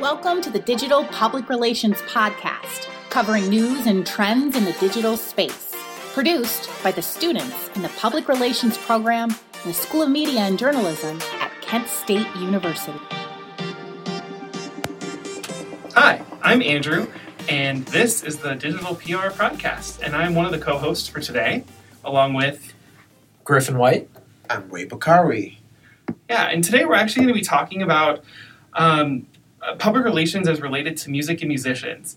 Welcome to the Digital Public Relations Podcast, covering news and trends in the digital space. Produced by the students in the Public Relations program in the School of Media and Journalism at Kent State University. Hi, I'm Andrew, and this is the Digital PR Podcast, and I'm one of the co hosts for today, along with Griffin White. I'm Ray Bakari. Yeah, and today we're actually going to be talking about um, uh, public relations as related to music and musicians.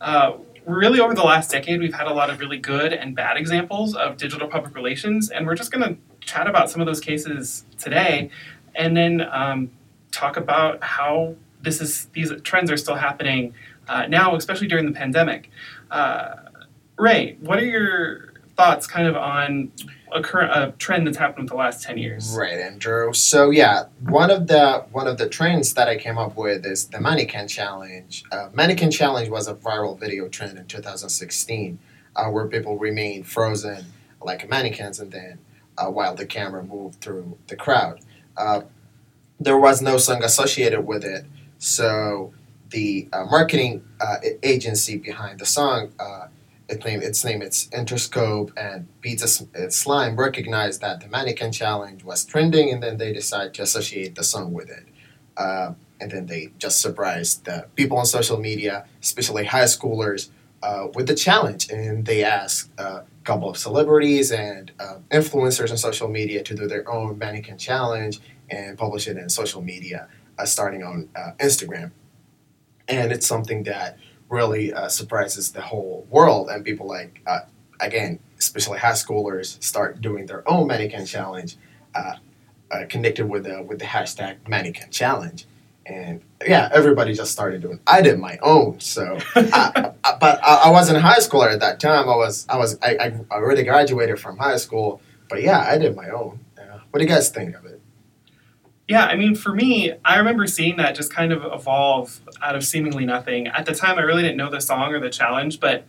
Uh, really, over the last decade, we've had a lot of really good and bad examples of digital public relations, and we're just going to chat about some of those cases today, and then um, talk about how this is these trends are still happening uh, now, especially during the pandemic. Uh, Ray, what are your thoughts, kind of, on a current a trend that's happened with the last 10 years. Right andrew. So yeah one of the one of the trends that i came up with is the mannequin challenge. Uh, mannequin challenge was a viral video trend in 2016 uh, where people remained frozen like mannequins and then uh, while the camera moved through the crowd. Uh, there was no song associated with it. So the uh, marketing uh, agency behind the song its name, its name, its Interscope and Pizza Slime recognized that the Mannequin Challenge was trending, and then they decided to associate the song with it. Uh, and then they just surprised the people on social media, especially high schoolers, uh, with the challenge. And they asked a couple of celebrities and uh, influencers on social media to do their own Mannequin Challenge and publish it in social media, uh, starting on uh, Instagram. And it's something that really uh, surprises the whole world, and people like uh, again, especially high schoolers, start doing their own mannequin challenge, uh, uh connected with the with the hashtag mannequin challenge, and yeah, everybody just started doing. I did my own, so I, I, but I, I, wasn't a high schooler at that time. I was I was I, I already graduated from high school, but yeah, I did my own. what do you guys think of it? Yeah, I mean, for me, I remember seeing that just kind of evolve out of seemingly nothing. At the time, I really didn't know the song or the challenge, but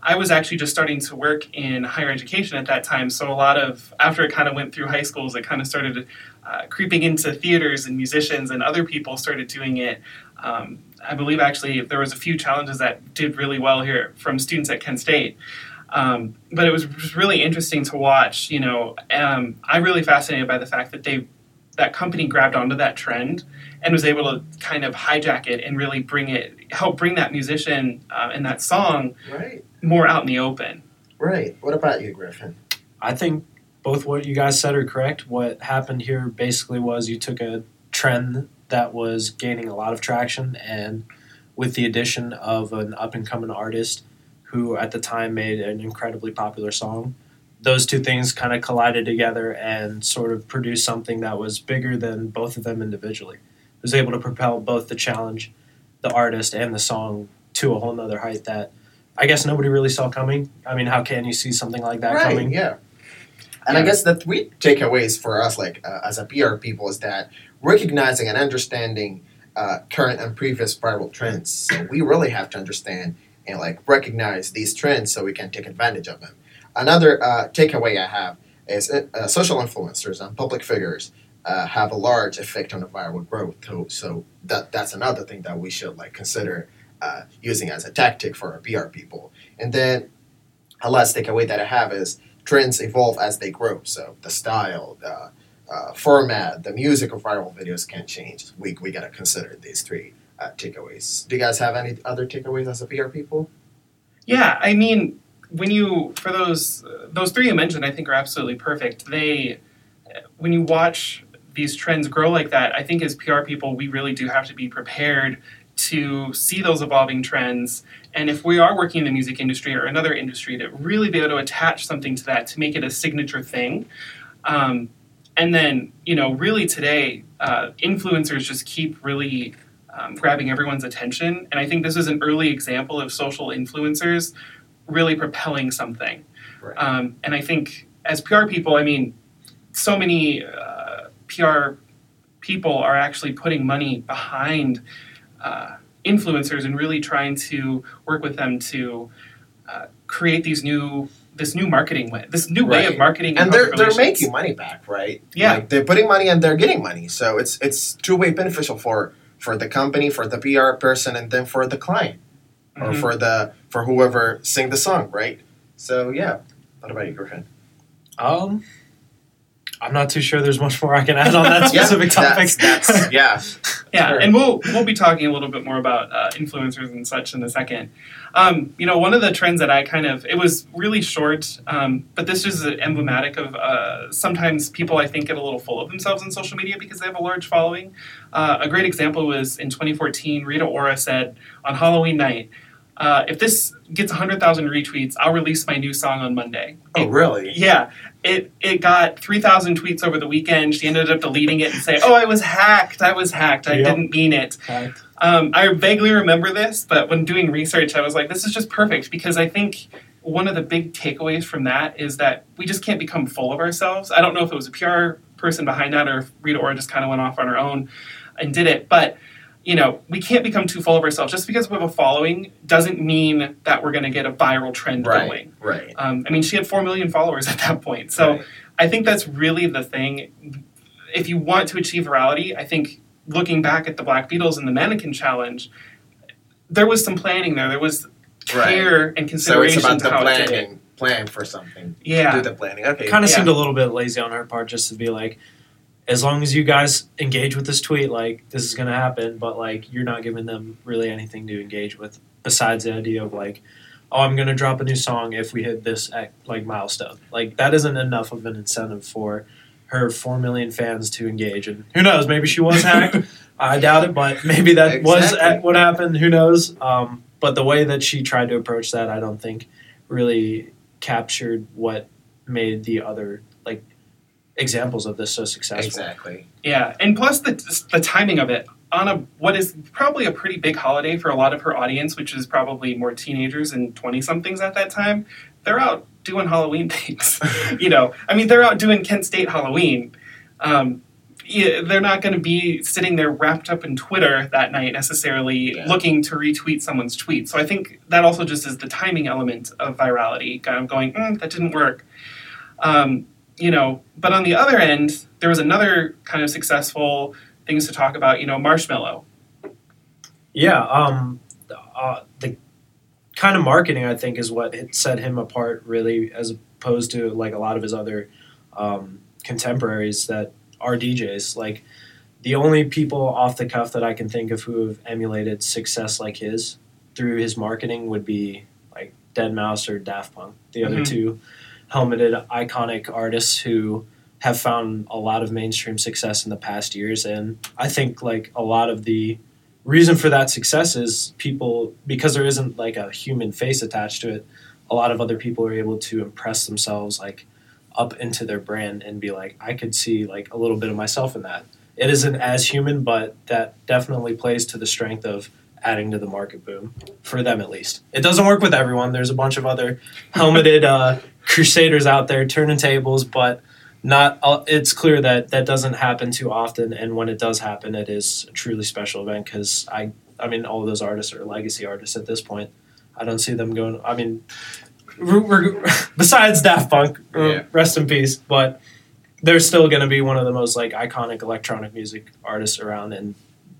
I was actually just starting to work in higher education at that time. So a lot of after it kind of went through high schools, it kind of started uh, creeping into theaters and musicians, and other people started doing it. Um, I believe actually there was a few challenges that did really well here from students at Kent State. Um, but it was really interesting to watch. You know, um, I'm really fascinated by the fact that they that company grabbed onto that trend and was able to kind of hijack it and really bring it help bring that musician uh, and that song right. more out in the open. Right. What about you griffin? I think both what you guys said are correct. What happened here basically was you took a trend that was gaining a lot of traction and with the addition of an up and coming artist who at the time made an incredibly popular song those two things kind of collided together and sort of produced something that was bigger than both of them individually. It was able to propel both the challenge, the artist, and the song to a whole nother height that I guess nobody really saw coming. I mean, how can you see something like that right, coming? Yeah. And yeah. I guess the three takeaways for us, like uh, as a PR people, is that recognizing and understanding uh, current and previous viral trends. So we really have to understand and like recognize these trends so we can take advantage of them. Another uh, takeaway I have is uh, uh, social influencers and public figures uh, have a large effect on the viral growth. So, so that that's another thing that we should like consider uh, using as a tactic for our PR people. And then a last takeaway that I have is trends evolve as they grow. So the style, the uh, format, the music of viral videos can change. We we gotta consider these three takeaways. Do you guys have any other takeaways as a PR people? Yeah, I mean, when you for those those three you mentioned, I think are absolutely perfect. They when you watch these trends grow like that, I think as PR people, we really do have to be prepared to see those evolving trends. And if we are working in the music industry or another industry, to really be able to attach something to that to make it a signature thing. Um, and then, you know, really today, uh, influencers just keep really um, grabbing everyone's attention. And I think this is an early example of social influencers really propelling something. Right. Um, and I think as PR people, I mean, so many uh, PR people are actually putting money behind uh, influencers and really trying to work with them to uh, create these new this new marketing way, this new right. way of marketing, and, and they're they're making money back, right? Yeah, like they're putting money and they're getting money, so it's it's two way beneficial for for the company, for the PR person, and then for the client or Mhm. for the for whoever sing the song, right? So yeah. What about you, Griffin? Um, I'm not too sure. There's much more I can add on that Yeah, specific topic. That's, that's yeah. Yeah, Sure. and we'll we'll be talking a little bit more about uh, influencers and such in a second. Um, you know, one of the trends that I kind of it was really short, um, but this is emblematic of uh, sometimes people I think get a little full of themselves on social media because they have a large following. Uh, a great example was in 2014, Rita Ora said on Halloween night. Uh, if this gets 100,000 retweets, I'll release my new song on Monday. Oh really? Yeah, it it got three thousand tweets over the weekend. She ended up deleting it and saying, "Oh, I was hacked. I was hacked. I Yep. didn't mean it." Fact. Um, I vaguely remember this, but when doing research, I was like, "This is just perfect," because I think one of the big takeaways from that is that we just can't become full of ourselves. I don't know if it was a PR person behind that or if Rita Ora just kind of went off on her own and did it, but you know, we can't become too full of ourselves. Just because we have a following doesn't mean that we're going to get a viral trend Right. going. Right. Um, I mean, she had four million followers at that point. So Right. I think that's really the thing. If you want to achieve virality, I think looking back at the Black Beatles and the Mannequin Challenge, there was some planning there. There was care and consideration. So it's about to the how it did it. planning. Plan for something. Yeah. Do the planning. Okay. Kind of Yeah. seemed a little bit lazy on her part, just to be like, as long as you guys engage with this tweet, like this is gonna happen. But like, you're not giving them really anything to engage with besides the idea of like, oh, I'm gonna drop a new song if we hit this like milestone. Like that isn't enough of an incentive for her four million fans to engage. And who knows? Maybe she was hacked. I doubt it, but maybe that was Exactly. at what happened. Who knows? Um, but the way that she tried to approach that, I don't think really captured what made the other examples of this so successful. Exactly. Yeah, and plus the the timing of it on a what is probably a pretty big holiday for a lot of her audience, which is probably more teenagers and twenty somethings at that time. They're out doing Halloween things. you know, I mean, they're out doing Kent State Halloween. Um, yeah, they're not going to be sitting there wrapped up in Twitter that night necessarily Yeah. looking to retweet someone's tweet. So I think that also just is the timing element of virality, kind of going, mm, that didn't work. Um, you know, but on the other end, there was another kind of successful things to talk about. You know, Marshmello. Yeah, um, uh, the kind of marketing I think is what set him apart, really, as opposed to like a lot of his other um, contemporaries that are DJs. Like the only people off the cuff that I can think of who have emulated success like his through his marketing would be like Deadmau5 or Daft Punk, the other Mhm. two helmeted iconic artists who have found a lot of mainstream success in the past years. And I think like a lot of the reason for that success is people because there isn't like a human face attached to it a lot of other people are able to impress themselves like up into their brand and be like i could see like a little bit of myself in that. It isn't as human but that definitely plays to the strength of adding to the market boom for them at least. It doesn't work with everyone. There's a bunch of other helmeted uh, crusaders out there turning tables but not uh, it's clear that that doesn't happen too often and when it does happen it is a truly special event because i i mean all of those artists are legacy artists at this point. I don't see them going i mean we're, we're, besides daft punk uh, Yeah. rest in peace but they're still going to be one of the most like iconic electronic music artists around and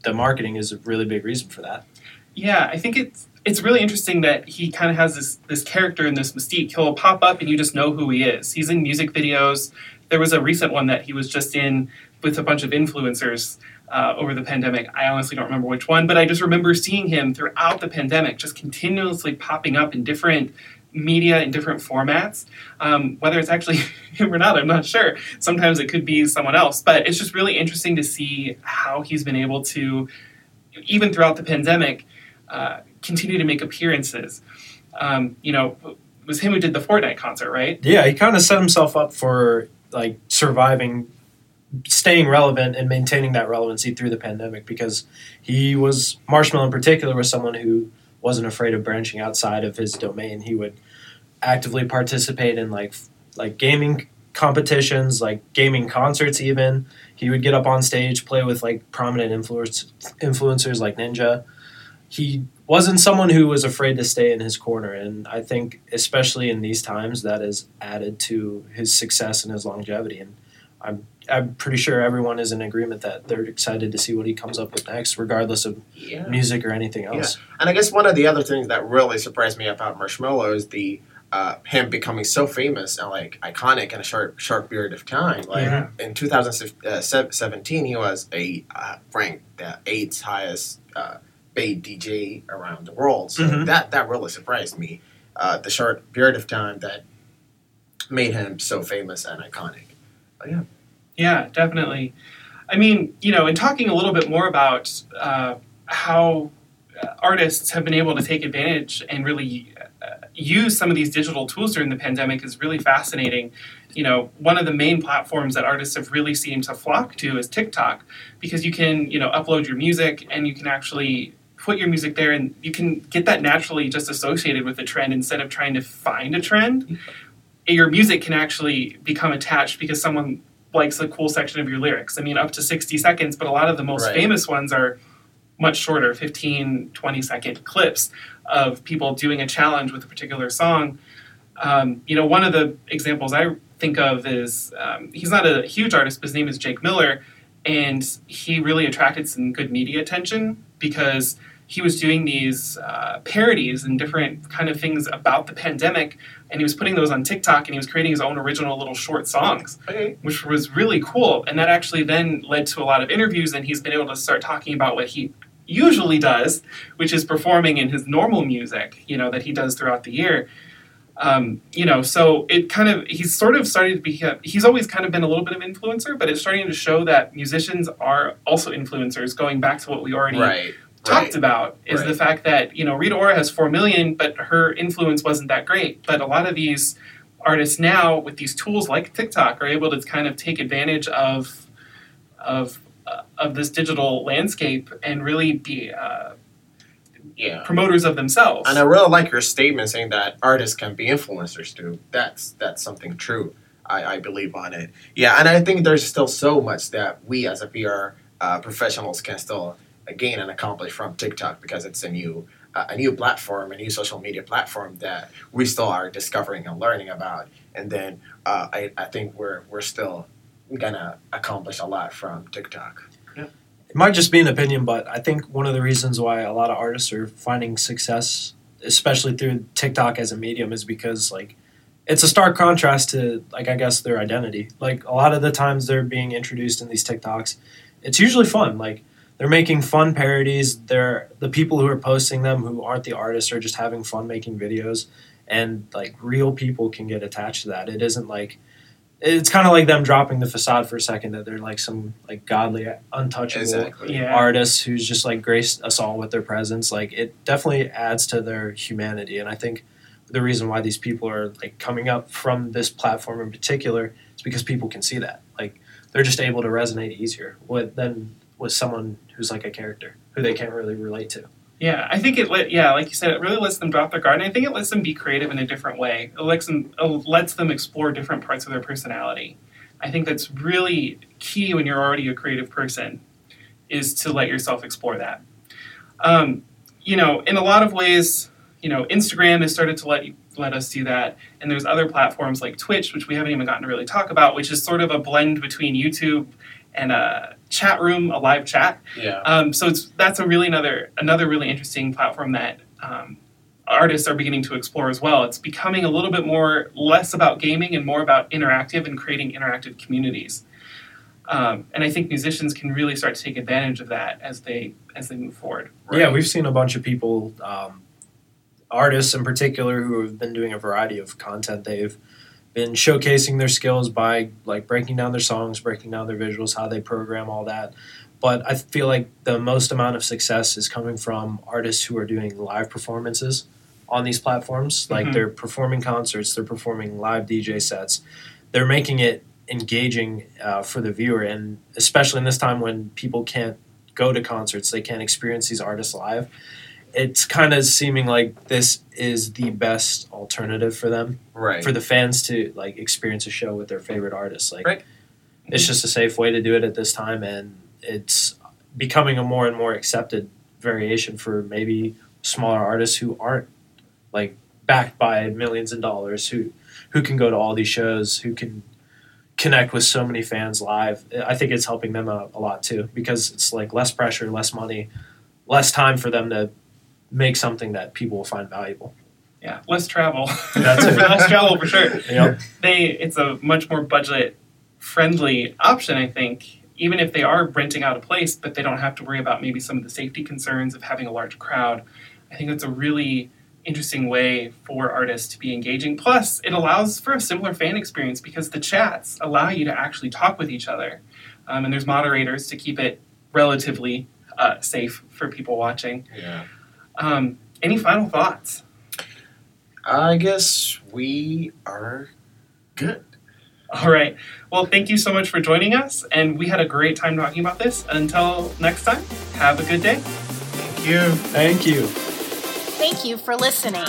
the marketing is a really big reason for that Yeah, I think it's it's really interesting that he kind of has this this character and this mystique. He'll pop up and you just know who he is. He's in music videos. There was a recent one that he was just in with a bunch of influencers uh, over the pandemic. I honestly don't remember which one, but I just remember seeing him throughout the pandemic, just continuously popping up in different media in different formats. Um, whether it's actually him or not, I'm not sure. Sometimes it could be someone else, but it's just really interesting to see how he's been able to, even throughout the pandemic, uh, continue to make appearances. Um, you know, it was him who did the Fortnite concert, right? yeah he kind of set himself up for like surviving staying relevant and maintaining that relevancy through the pandemic because he was marshmello in particular was someone who wasn't afraid of branching outside of his domain he would actively participate in like like gaming competitions like gaming concerts even he would get up on stage play with like prominent influence, influencers like ninja he wasn't someone who was afraid to stay in his corner and i think especially in these times that has added to his success and his longevity and i'm I'm pretty sure everyone is in agreement that they're excited to see what he comes up with next, regardless of Yeah. music or anything else. And I guess one of the other things that really surprised me about Marshmello is the uh, him becoming so famous and like iconic in a short short period of time. Like Yeah. in 2017, he was a uh, ranked the eighth highest uh, paid DJ around the world. So Mhm. that that really surprised me. Uh, the short period of time that made him so famous and iconic. Yeah, yeah, definitely. I mean, you know, in talking a little bit more about uh, how uh, artists have been able to take advantage and really uh, use some of these digital tools during the pandemic is really fascinating. You know, one of the main platforms that artists have really seemed to flock to is TikTok because you can, you know, upload your music and you can actually put your music there and you can get that naturally just associated with the trend instead of trying to find a trend. Your music can actually become attached because someone likes a cool section of your lyrics. I mean, up to 60 seconds, but a lot of the most Right. famous ones are much shorter 15, 20 second clips of people doing a challenge with a particular song. Um, you know, one of the examples I think of is um, he's not a huge artist, but his name is Jake Miller, and he really attracted some good media attention because he was doing these uh, parodies and different kind of things about the pandemic, and he was putting those on TikTok, and he was creating his own original little short songs Okay. which was really cool. And that actually then led to a lot of interviews, and he's been able to start talking about what he usually does, which is performing in his normal music, you know, that he does throughout the year. Um, you know, so it kind of he's sort of started to be he's always kind of been a little bit of influencer, but it's starting to show that musicians are also influencers. Going back to what we already Right. Talked right. about is the fact that you know Rita Ora has four million, but her influence wasn't that great. But a lot of these artists now with these tools like TikTok are able to kind of take advantage of of uh, of this digital landscape and really be uh, Yeah. promoters of themselves. And I really like your statement saying that artists can be influencers too. That's that's something true. I, I believe on it. Yeah, and I think there's still so much that we as a PR uh, professionals can still gain and accomplish from TikTok because it's a new uh, a new platform, a new social media platform that we still are discovering and learning about. And then uh, I, I think we're we're still gonna accomplish a lot from TikTok. It might just be an opinion, but I think one of the reasons why a lot of artists are finding success, especially through TikTok as a medium, is because like it's a stark contrast to like I guess their identity. Like a lot of the times they're being introduced in these TikToks, it's usually fun. Like they're making fun parodies. They're the people who are posting them who aren't the artists are just having fun making videos, and like real people can get attached to that. It isn't like it's kind of like them dropping the facade for a second that they're like some like godly untouchable Exactly. yeah, artists who's just like graced us all with their presence like it definitely adds to their humanity and i think the reason why these people are like coming up from this platform in particular is because people can see that like they're just able to resonate easier with than with someone who's like a character who they can't really relate to Yeah, I think it let yeah, like you said, it really lets them drop their guard. And I think it lets them be creative in a different way. It lets them it lets them explore different parts of their personality. I think that's really key when you're already a creative person, is to let yourself explore that. Um, you know, in a lot of ways, you know, Instagram has started to let you, let us do that, and there's other platforms like Twitch, which we haven't even gotten to really talk about, which is sort of a blend between YouTube and a chat room, a live chat. Yeah. Um, so it's that's a really another another really interesting platform that um, artists are beginning to explore as well. It's becoming a little bit more less about gaming and more about interactive and creating interactive communities. Um, and I think musicians can really start to take advantage of that as they as they move forward. yeah we've seen a bunch of people um, artists in particular who have been doing a variety of content they've been showcasing their skills by like breaking down their songs breaking down their visuals how they program all that. But i feel like the most amount of success is coming from artists who are doing live performances on these platforms. Like Mhm. they're performing concerts they're performing live dj sets. They're making it engaging uh, for the viewer and especially in this time when people can't go to concerts they can't experience these artists live it's kind of seeming like this is the best alternative for them Right. for the fans to like experience a show with their favorite artists like Right. it's just a safe way to do it at this time and it's becoming a more and more accepted variation for maybe smaller artists who aren't like backed by millions of dollars who who can go to all these shows who can connect with so many fans live. I think it's helping them a, a lot too because it's like less pressure, less money, less time for them to make something that people will find valuable. Yeah, less travel. That's it. less travel for sure. Yep. They it's a much more budget friendly option, I think. Even if they are renting out a place, but they don't have to worry about maybe some of the safety concerns of having a large crowd. I think it's a really interesting way for artists to be engaging. Plus, it allows for a similar fan experience because the chats allow you to actually talk with each other. Um, and there's moderators to keep it relatively uh, safe for people watching. Yeah. Um, any final thoughts? I guess we are good. All right. Well, thank you so much for joining us. And we had a great time talking about this. Until next time, have a good day. Thank you. Thank you. Thank you for listening.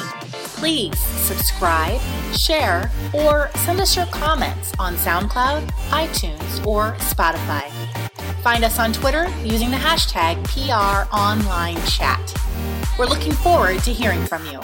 Please subscribe, share, or send us your comments on SoundCloud, iTunes, or Spotify. Find us on Twitter using the hashtag PROnlineChat. We're looking forward to hearing from you.